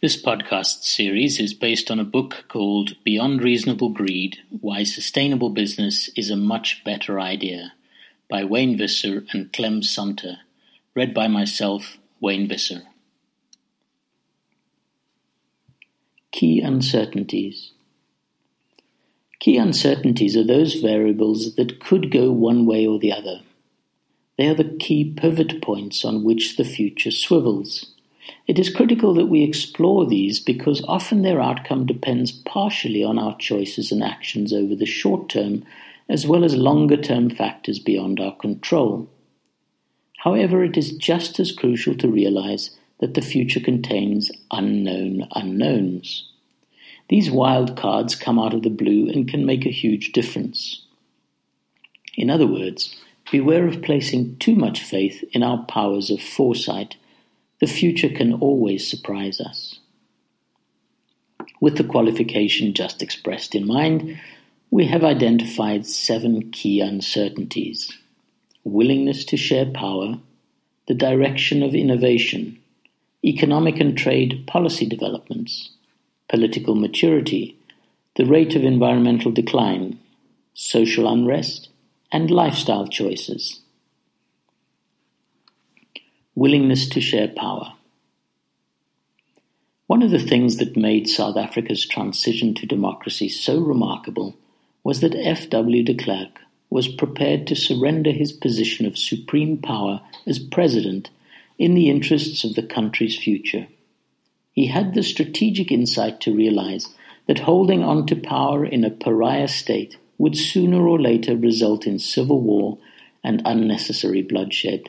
This podcast series is based on a book called Beyond Reasonable Greed Why Sustainable Business is a Much Better Idea by Wayne Visser and Clem Sunter, read by myself, Wayne Visser. Key uncertainties. Key uncertainties are those variables that could go one way or the other. They are the key pivot points on which the future swivels. It is critical that we explore these because often their outcome depends partially on our choices and actions over the short term as well as longer term factors beyond our control. However, it is just as crucial to realize that the future contains unknown unknowns. These wild cards come out of the blue and can make a huge difference. In other words, beware of placing too much faith in our powers of foresight. The future can always surprise us. With the qualification just expressed in mind, we have identified seven key uncertainties willingness to share power, the direction of innovation, economic and trade policy developments, political maturity, the rate of environmental decline, social unrest, and lifestyle choices. Willingness to share power. One of the things that made South Africa's transition to democracy so remarkable was that F.W. de Klerk was prepared to surrender his position of supreme power as president in the interests of the country's future. He had the strategic insight to realize that holding on to power in a pariah state would sooner or later result in civil war and unnecessary bloodshed.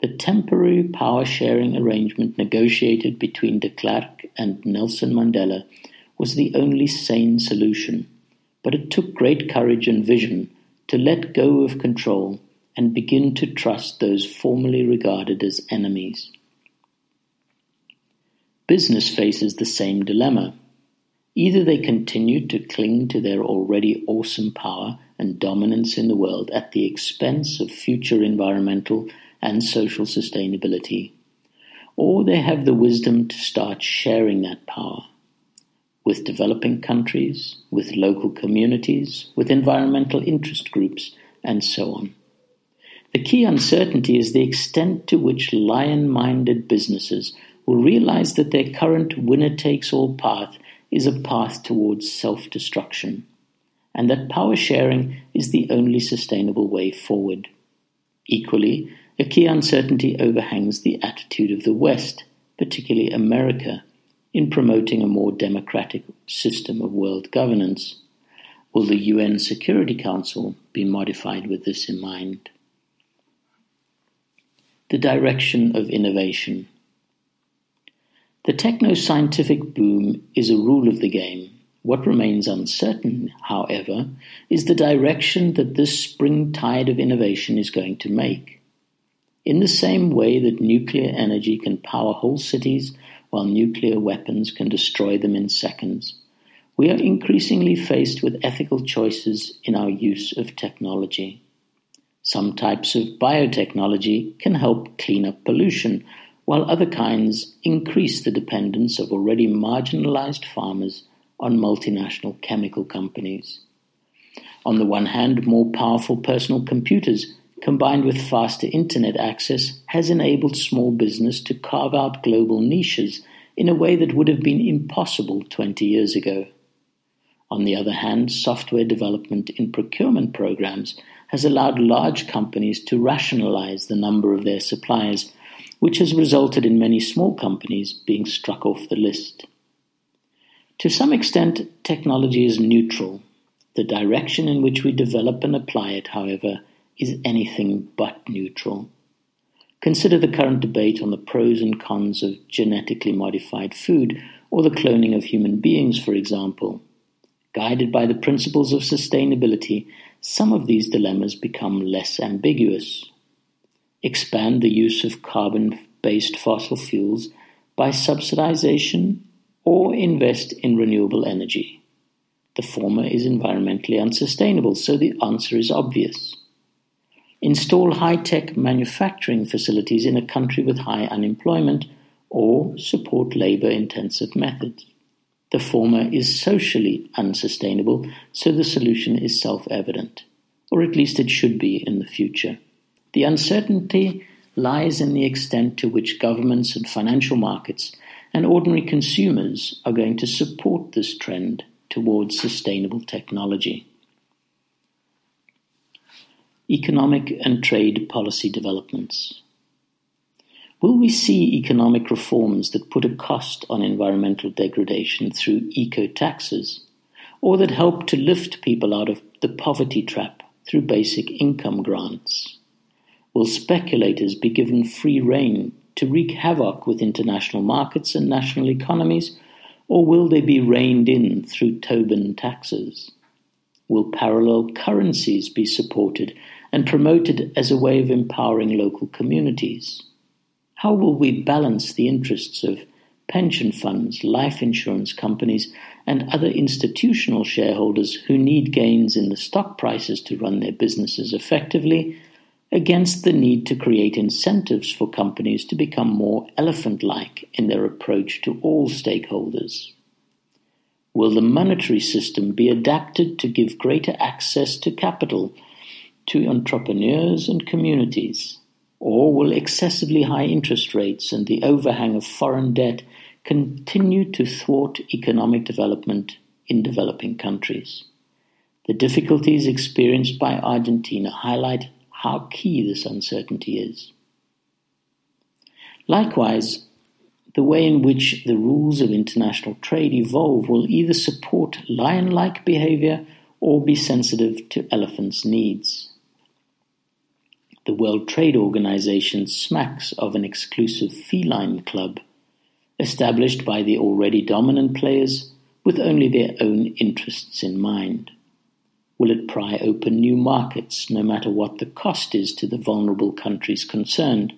The temporary power sharing arrangement negotiated between de Klerk and Nelson Mandela was the only sane solution, but it took great courage and vision to let go of control and begin to trust those formerly regarded as enemies. Business faces the same dilemma. Either they continue to cling to their already awesome power and dominance in the world at the expense of future environmental and social sustainability, or they have the wisdom to start sharing that power with developing countries, with local communities, with environmental interest groups, and so on. The key uncertainty is the extent to which lion minded businesses will realize that their current winner takes all path is a path towards self destruction, and that power sharing is the only sustainable way forward. Equally, a key uncertainty overhangs the attitude of the West, particularly America, in promoting a more democratic system of world governance. Will the UN Security Council be modified with this in mind? The direction of innovation. The techno-scientific boom is a rule of the game. What remains uncertain, however, is the direction that this spring tide of innovation is going to make. In the same way that nuclear energy can power whole cities while nuclear weapons can destroy them in seconds, we are increasingly faced with ethical choices in our use of technology. Some types of biotechnology can help clean up pollution while other kinds increase the dependence of already marginalized farmers on multinational chemical companies. On the one hand, more powerful personal computers combined with faster internet access has enabled small business to carve out global niches in a way that would have been impossible 20 years ago. On the other hand, software development in procurement programs has allowed large companies to rationalize the number of their suppliers which has resulted in many small companies being struck off the list. To some extent, technology is neutral. The direction in which we develop and apply it, however, is anything but neutral. Consider the current debate on the pros and cons of genetically modified food or the cloning of human beings, for example. Guided by the principles of sustainability, some of these dilemmas become less ambiguous expand the use of carbon-based fossil fuels by subsidization or invest in renewable energy. The former is environmentally unsustainable, so the answer is obvious. Install high-tech manufacturing facilities in a country with high unemployment or support labor intensive methods. The former is socially unsustainable, so the solution is self evident, or at least it should be in the future. The uncertainty lies in the extent to which governments and financial markets and ordinary consumers are going to support this trend towards sustainable technology. Economic and trade policy developments. Will we see economic reforms that put a cost on environmental degradation through eco taxes, or that help to lift people out of the poverty trap through basic income grants? Will speculators be given free rein to wreak havoc with international markets and national economies, or will they be reined in through Tobin taxes? Will parallel currencies be supported and promoted as a way of empowering local communities? How will we balance the interests of pension funds, life insurance companies, and other institutional shareholders who need gains in the stock prices to run their businesses effectively against the need to create incentives for companies to become more elephant like in their approach to all stakeholders? Will the monetary system be adapted to give greater access to capital to entrepreneurs and communities? Or will excessively high interest rates and the overhang of foreign debt continue to thwart economic development in developing countries? The difficulties experienced by Argentina highlight how key this uncertainty is. Likewise, the way in which the rules of international trade evolve will either support lion like behavior or be sensitive to elephants' needs. The World Trade Organization smacks of an exclusive feline club, established by the already dominant players with only their own interests in mind. Will it pry open new markets, no matter what the cost is to the vulnerable countries concerned?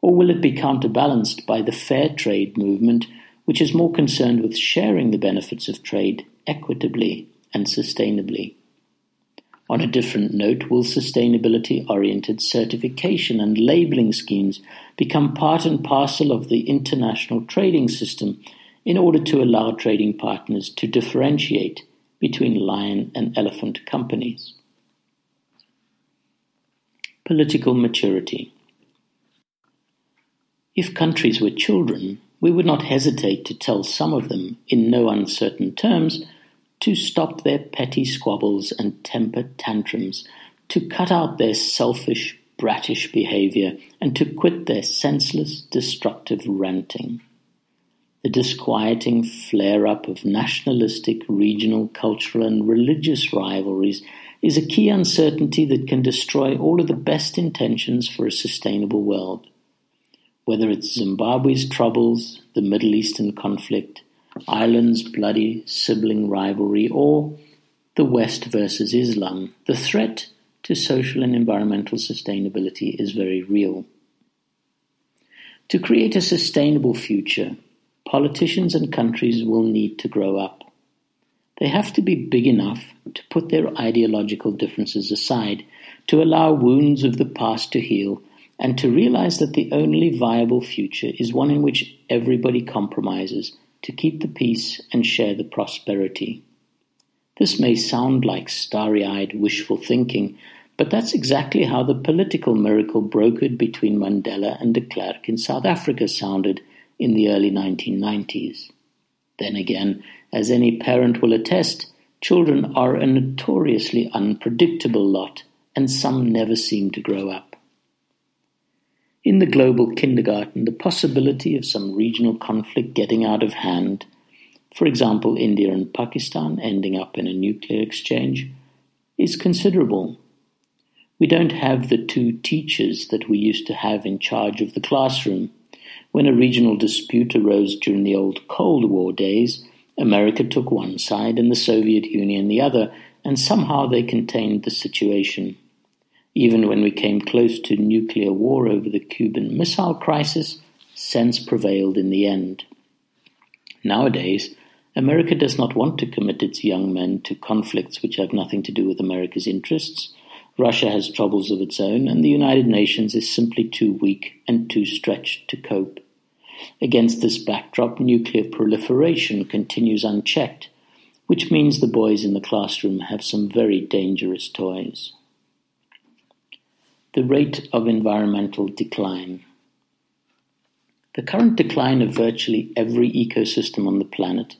Or will it be counterbalanced by the fair trade movement, which is more concerned with sharing the benefits of trade equitably and sustainably? On a different note, will sustainability oriented certification and labeling schemes become part and parcel of the international trading system in order to allow trading partners to differentiate between lion and elephant companies? Political maturity. If countries were children, we would not hesitate to tell some of them, in no uncertain terms, to stop their petty squabbles and temper tantrums, to cut out their selfish, brattish behavior, and to quit their senseless, destructive ranting. The disquieting flare up of nationalistic, regional, cultural, and religious rivalries is a key uncertainty that can destroy all of the best intentions for a sustainable world. Whether it's Zimbabwe's troubles, the Middle Eastern conflict, Ireland's bloody sibling rivalry, or the West versus Islam, the threat to social and environmental sustainability is very real. To create a sustainable future, politicians and countries will need to grow up. They have to be big enough to put their ideological differences aside, to allow wounds of the past to heal, and to realize that the only viable future is one in which everybody compromises to keep the peace and share the prosperity. This may sound like starry eyed wishful thinking, but that's exactly how the political miracle brokered between Mandela and de Klerk in South Africa sounded in the early 1990s. Then again, as any parent will attest, children are a notoriously unpredictable lot, and some never seem to grow up. In the global kindergarten, the possibility of some regional conflict getting out of hand, for example, India and Pakistan ending up in a nuclear exchange, is considerable. We don't have the two teachers that we used to have in charge of the classroom. When a regional dispute arose during the old Cold War days, America took one side and the Soviet Union the other, and somehow they contained the situation. Even when we came close to nuclear war over the Cuban Missile Crisis, sense prevailed in the end. Nowadays, America does not want to commit its young men to conflicts which have nothing to do with America's interests. Russia has troubles of its own, and the United Nations is simply too weak and too stretched to cope. Against this backdrop, nuclear proliferation continues unchecked, which means the boys in the classroom have some very dangerous toys. The rate of environmental decline. The current decline of virtually every ecosystem on the planet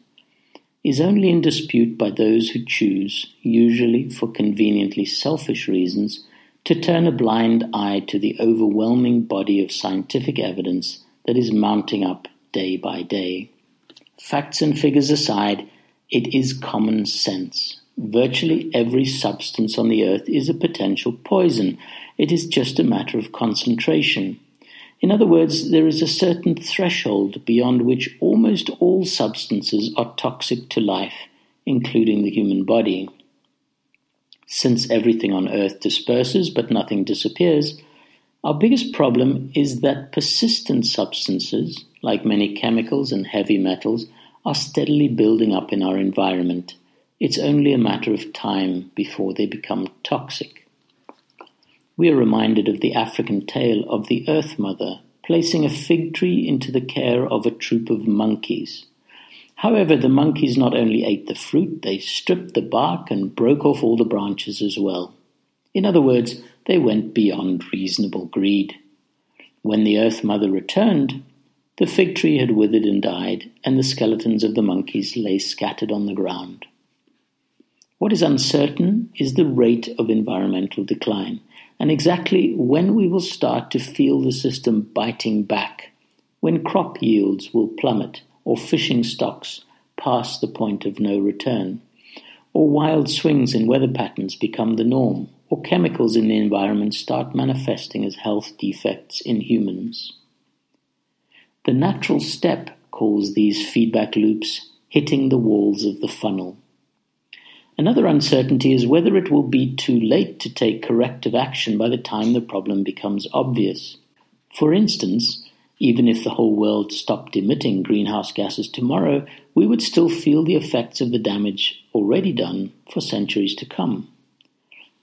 is only in dispute by those who choose, usually for conveniently selfish reasons, to turn a blind eye to the overwhelming body of scientific evidence that is mounting up day by day. Facts and figures aside, it is common sense. Virtually every substance on the earth is a potential poison. It is just a matter of concentration. In other words, there is a certain threshold beyond which almost all substances are toxic to life, including the human body. Since everything on earth disperses but nothing disappears, our biggest problem is that persistent substances, like many chemicals and heavy metals, are steadily building up in our environment. It's only a matter of time before they become toxic we are reminded of the African tale of the Earth Mother placing a fig tree into the care of a troop of monkeys. However, the monkeys not only ate the fruit, they stripped the bark and broke off all the branches as well. In other words, they went beyond reasonable greed. When the Earth Mother returned, the fig tree had withered and died, and the skeletons of the monkeys lay scattered on the ground. What is uncertain is the rate of environmental decline and exactly when we will start to feel the system biting back, when crop yields will plummet or fishing stocks pass the point of no return, or wild swings in weather patterns become the norm, or chemicals in the environment start manifesting as health defects in humans. The natural step calls these feedback loops hitting the walls of the funnel. Another uncertainty is whether it will be too late to take corrective action by the time the problem becomes obvious. For instance, even if the whole world stopped emitting greenhouse gases tomorrow, we would still feel the effects of the damage already done for centuries to come.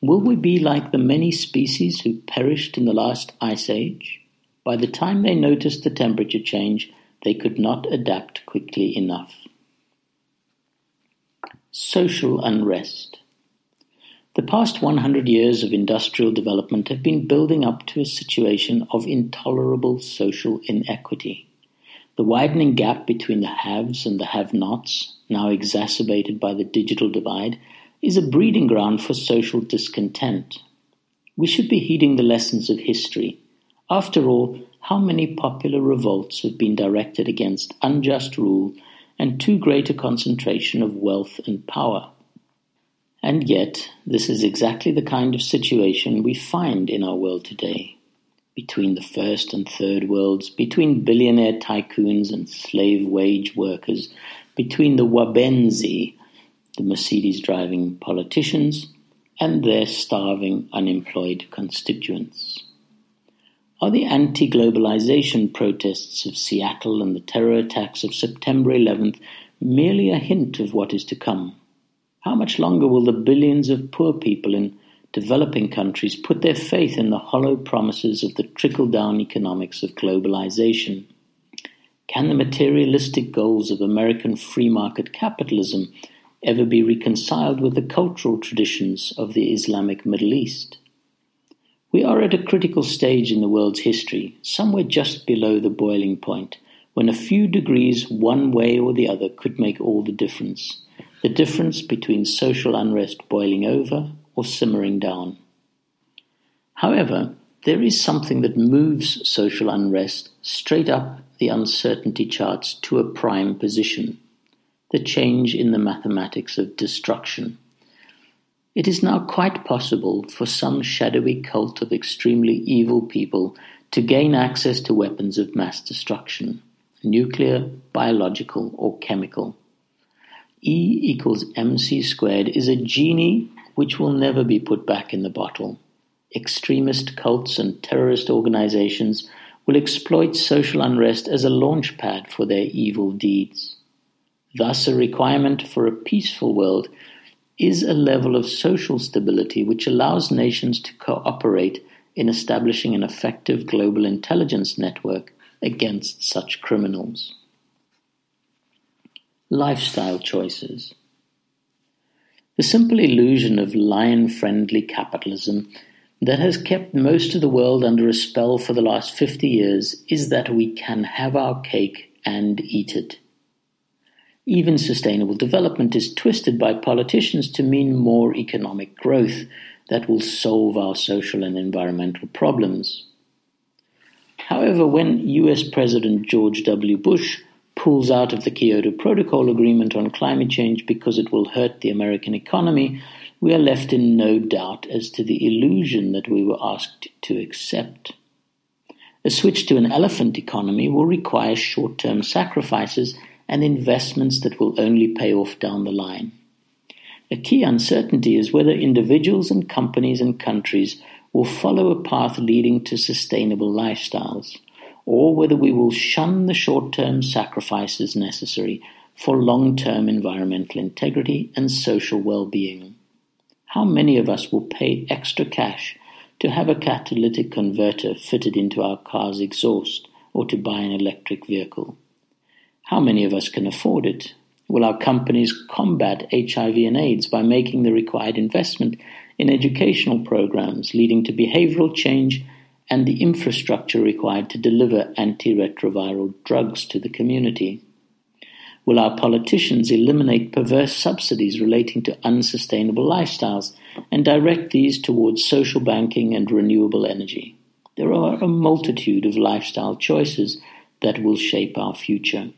Will we be like the many species who perished in the last ice age? By the time they noticed the temperature change, they could not adapt quickly enough. Social unrest. The past 100 years of industrial development have been building up to a situation of intolerable social inequity. The widening gap between the haves and the have nots, now exacerbated by the digital divide, is a breeding ground for social discontent. We should be heeding the lessons of history. After all, how many popular revolts have been directed against unjust rule and too great a concentration of wealth and power. And yet, this is exactly the kind of situation we find in our world today. Between the first and third worlds, between billionaire tycoons and slave wage workers, between the Wabenzi, the Mercedes driving politicians, and their starving, unemployed constituents. Are the anti globalization protests of Seattle and the terror attacks of September 11th merely a hint of what is to come? How much longer will the billions of poor people in developing countries put their faith in the hollow promises of the trickle down economics of globalization? Can the materialistic goals of American free market capitalism ever be reconciled with the cultural traditions of the Islamic Middle East? We are at a critical stage in the world's history, somewhere just below the boiling point, when a few degrees one way or the other could make all the difference. The difference between social unrest boiling over or simmering down. However, there is something that moves social unrest straight up the uncertainty charts to a prime position the change in the mathematics of destruction. It is now quite possible for some shadowy cult of extremely evil people to gain access to weapons of mass destruction nuclear, biological, or chemical. E equals mc squared is a genie which will never be put back in the bottle. Extremist cults and terrorist organizations will exploit social unrest as a launch pad for their evil deeds. Thus, a requirement for a peaceful world is a level of social stability which allows nations to cooperate in establishing an effective global intelligence network against such criminals. Lifestyle choices. The simple illusion of lion friendly capitalism that has kept most of the world under a spell for the last 50 years is that we can have our cake and eat it. Even sustainable development is twisted by politicians to mean more economic growth that will solve our social and environmental problems. However, when US President George W. Bush pulls out of the Kyoto Protocol agreement on climate change because it will hurt the American economy, we are left in no doubt as to the illusion that we were asked to accept. A switch to an elephant economy will require short term sacrifices and investments that will only pay off down the line. A key uncertainty is whether individuals and companies and countries will follow a path leading to sustainable lifestyles, or whether we will shun the short term sacrifices necessary for long term environmental integrity and social well being. How many of us will pay extra cash to have a catalytic converter fitted into our car's exhaust or to buy an electric vehicle? How many of us can afford it? Will our companies combat HIV and AIDS by making the required investment in educational programs leading to behavioral change and the infrastructure required to deliver antiretroviral drugs to the community? Will our politicians eliminate perverse subsidies relating to unsustainable lifestyles and direct these towards social banking and renewable energy? There are a multitude of lifestyle choices that will shape our future.